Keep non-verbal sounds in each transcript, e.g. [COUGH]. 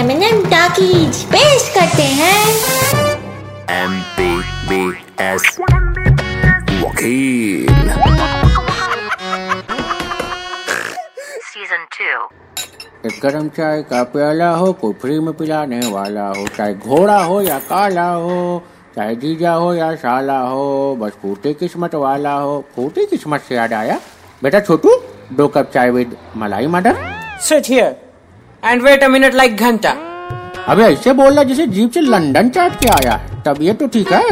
M talkies पेश करते हैं। एम पी बी एस वकील। 2. एक गरम चाय का प्याला हो कोई फ्री में पिलाने वाला हो चाहे घोड़ा हो या काला हो चाहे जीजा हो या साला हो बस फूटी किस्मत वाला हो। फूटी किस्मत से याद आया? बेटा छोटू दो कप चाय विद मलाई मटर Sit here. And wait a minute like घंटा अबे ऐसे बोल रहा जैसे जीप से लंदन चाट के आया है। तबीयत तो ठीक है।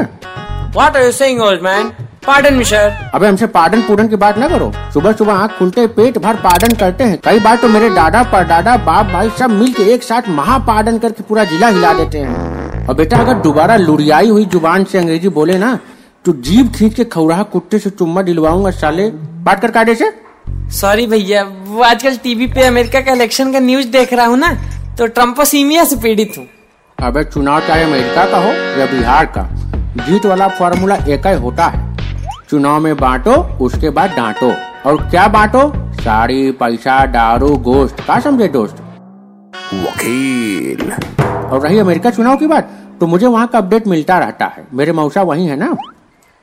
What are you saying, old man? Pardon me, sir. अबे हमसे पार्डन पूरन की बात ना करो। सुबह सुबह आँख खुलते पेट भर पार्डन करते हैं। कई बार तो मेरे दादा परदादा बाप भाई सब मिल के एक साथ महापार्डन करके पूरा जिला हिला देते हैं। और बेटा अगर दोबारा लुड़ियाई हुई ज़ुबान से अंग्रेज़ी बोले ना तो जीभ खींच के खौराहा कुत्ते से चुम्मा दिलवाऊँगा साले। बात कर काटे से। सॉरी भैया वो आजकल टीवी पे अमेरिका का इलेक्शन का न्यूज़ देख रहा हूँ ना तो ट्रम्पोसीमिया से पीड़ित हूँ। अबे चुनाव चाहे अमेरिका का हो या बिहार का जीत वाला फॉर्मूला एक ही होता है। चुनाव में बांटो उसके बाद डांटो। और क्या बांटो? साड़ी पैसा दारू गोश्त का समझे दोस्त? वकील। और रही अमेरिका चुनाव की बात तो मुझे वहाँ का अपडेट मिलता रहता है। मेरे मौसा वही है ना?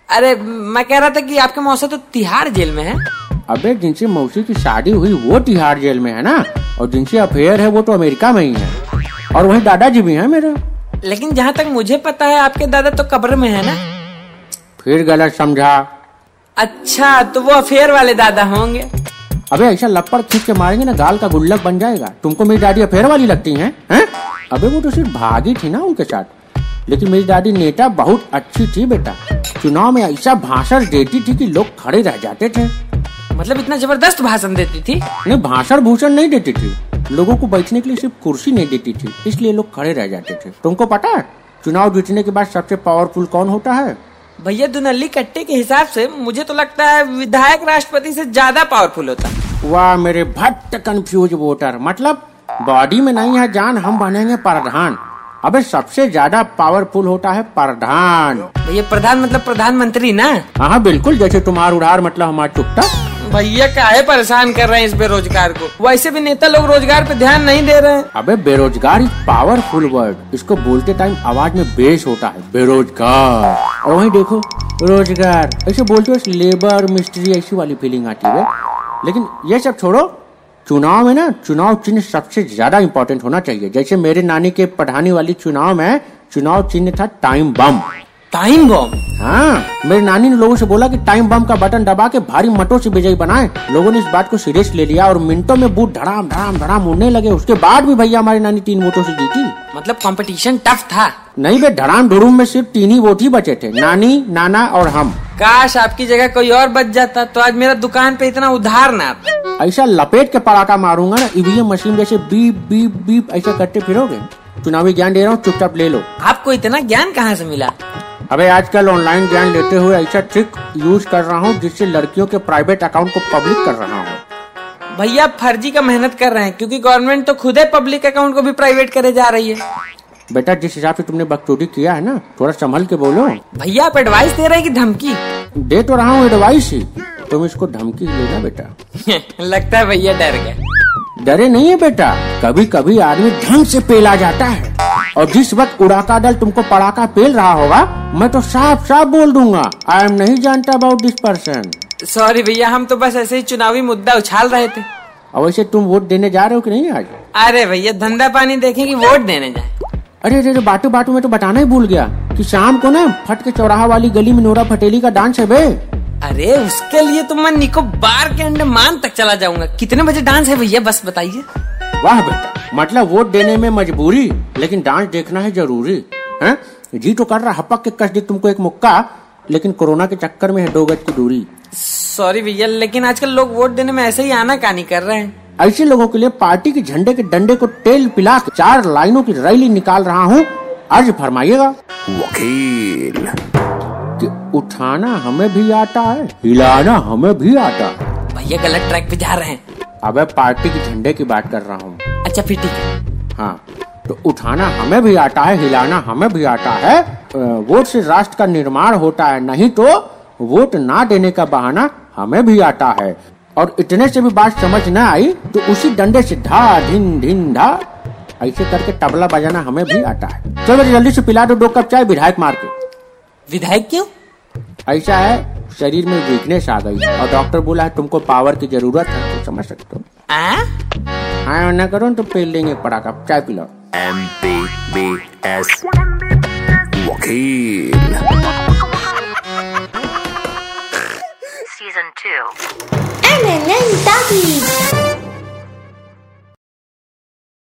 अरे मैं कह रहा था कि आपके मौसा तो तिहाड़ जेल में है। अबे जिनसे मौसी की शादी हुई वो तिहाड़ जेल में है ना? और जिनसे अफेयर है वो तो अमेरिका में ही है। और वही दादाजी भी है मेरे। लेकिन जहाँ तक मुझे पता है आपके दादा तो कब्र में है ना? फिर गलत समझा। अच्छा तो वो अफेयर वाले दादा होंगे। अबे ऐसा लपड़ खींच के मारेंगे ना गाल का गुल्लक बन जाएगा। तुमको मेरी दादी अफेयर वाली लगती है, हैं? अबे वो तो सिर्फ़ भागी थी ना उनके साथ। लेकिन मेरी दादी नेता बहुत अच्छी थी बेटा। चुनाव में ऐसा भाषण देती थी कि लोग खड़े रह जाते थे। मतलब इतना ज़बरदस्त भाषण देती थी? नहीं भाषण भूषण नहीं देती थी। लोगों को बैठने के लिए सिर्फ़ कुर्सी नहीं देती थी इसलिए लोग खड़े रह जाते थे। तुमको पता है चुनाव जीतने के बाद सबसे पावरफुल कौन होता है? भैया दुनल्ली कट्टे के हिसाब से मुझे तो लगता है विधायक राष्ट्रपति से ज़्यादा पावरफुल होता। वाह मेरे भट्ट कंफ्यूज वोटर मतलब बॉडी में नहीं है जान हम बनेंगे प्रधान। अबे सबसे ज़्यादा पावरफुल होता है प्रधान। भैया प्रधान मतलब प्रधानमंत्री ना? हाँ बिल्कुल जैसे तुम्हार उड़ार मतलब हमारा चुकता। भैया काहे परेशान कर रहे हैं इस बेरोजगार को? वैसे भी नेता लोग रोज़गार पे ध्यान नहीं दे रहे हैं। अबे, बेरोजगार इज़ पावरफुल वर्ड इसको बोलते टाइम आवाज़ में बेस होता है। बेरोजगार। और वही देखो, रोज़गार। ऐसे बोलते हो लेबर मिस्ट्री ऐसी वाली फीलिंग आती है। लेकिन ये सब छोड़ो, चुनाव में ना, चुनाव चिन्ह सबसे ज़्यादा इम्पोर्टेंट होना चाहिए। जैसे मेरे नानी के पढ़ाने वाली चुनाव में, चुनाव चिन्ह था टाइम बम टाइम बॉम्ब। हाँ मेरी नानी ने लोगों से बोला कि टाइम बम का बटन दबा के भारी मटों से विजयी बनाए। लोगों ने इस बात को सीरियस ले लिया और मिनटों में बूट धड़ाम धड़ाम धड़ाम उड़ने लगे। उसके बाद भी भैया हमारी नानी तीन वोटों से जीती। मतलब कंपटीशन टफ था। नहीं बे धड़ाम धुड़ूम में सिर्फ़ तीन ही वोट ही बचे थे। नानी नाना और हम। काश आपकी जगह कोई और बच जाता तो आज मेरा दुकान पे इतना उधार ना। ऐसा लपेट के पड़ाका मारूँगा ना ईवीएम मशीन जैसे बीप बीप बीप ऐसा करते फिरोगे। चुनावी ज्ञान दे रहा हूँ चुपचाप ले लो। आपको इतना ज्ञान कहाँ से मिला? अबे आजकल ऑनलाइन ज्ञान लेते हुए ऐसा ट्रिक यूज़ कर रहा हूँ जिससे लड़कियों के प्राइवेट अकाउंट को पब्लिक कर रहा हूँ। भैया फर्जी का मेहनत कर रहे हैं क्योंकि गवर्नमेंट तो खुद ही पब्लिक अकाउंट को भी प्राइवेट करे जा रही है। बेटा जिस हिसाब से तुमने बकचोदी किया है ना थोड़ा संभल के बोलो। भैया आप एडवाइस दे रहे हैं कि धमकी? दे तो रहा हूँ एडवाइस ही। तुम इसको धमकी लेना बेटा। [LAUGHS] लगता है भैया डर गए। डरे नहीं है बेटा। कभी कभी आदमी ढंग से पेला जाता है। और जिस वक्त उड़ाका दल तुमको पड़ाका पेल रहा होगा मैं तो साफ़ साफ़ बोल दूँगा आई एम नहीं जानता अबाउट दिस पर्सन सॉरी भैया हम तो बस ऐसे ही चुनावी मुद्दा उछाल रहे थे। और वैसे तुम वोट देने जा रहे हो कि नहीं आज? अरे भैया धंधा पानी देखें कि वोट देने जाए। अरे अरे बाटू बाटू में तो बताना ही भूल गया कि शाम को ना फट के चौराहा वाली गली में नोरा फटेली का डांस है बे। अरे उसके लिए तो मैं निकोबार के अंडे मान तक चला जाऊँगा। कितने बजे डांस है भैया बस बताइए। वाह बेटा मतलब वोट देने में मजबूरी लेकिन डांस देखना है ज़रूरी है? जी तो कर रहा हपक के कस दी तुमको एक मुक्का लेकिन कोरोना के चक्कर में है दो गज की दूरी। सॉरी भैया लेकिन आजकल लोग वोट देने में ऐसे ही आना कानी कर रहे हैं। ऐसे लोगों के लिए पार्टी के झंडे के डंडे को तेल पिला के चार लाइनों की रैली निकाल रहा हूँ अर्ज़ फरमाइएगा। वकील। कि उठाना हमें भी आता है हिलाना हमें भी आता है। भैया गलत ट्रैक पे जा रहे हैं। अब पार्टी के झंडे की बात कर रहा हूँ। अच्छा फिर ठीक है। हाँ तो उठाना हमें भी आता है हिलाना हमें भी आता है। वोट से राष्ट्र का निर्माण होता है नहीं तो वोट ना देने का बहाना हमें भी आता है। और इतने से भी बात समझ न आई तो उसी डंडे से धा धिन धिन धा ऐसे करके तबला बजाना हमें भी आता है। चलो जल्दी से पिला दो दो कप चाय विधायक मार के। विधायक क्यों? ऐसा है शरीर में वीकनेस आ गई और डॉक्टर बोला है तुमको पावर की ज़रूरत है तो समझ सकते हो आ? हाँ ना करो तो पी लेंगे पड़ाका चाय पिलाओ एम पी बी एस वकील Season 2. M&M Talkies.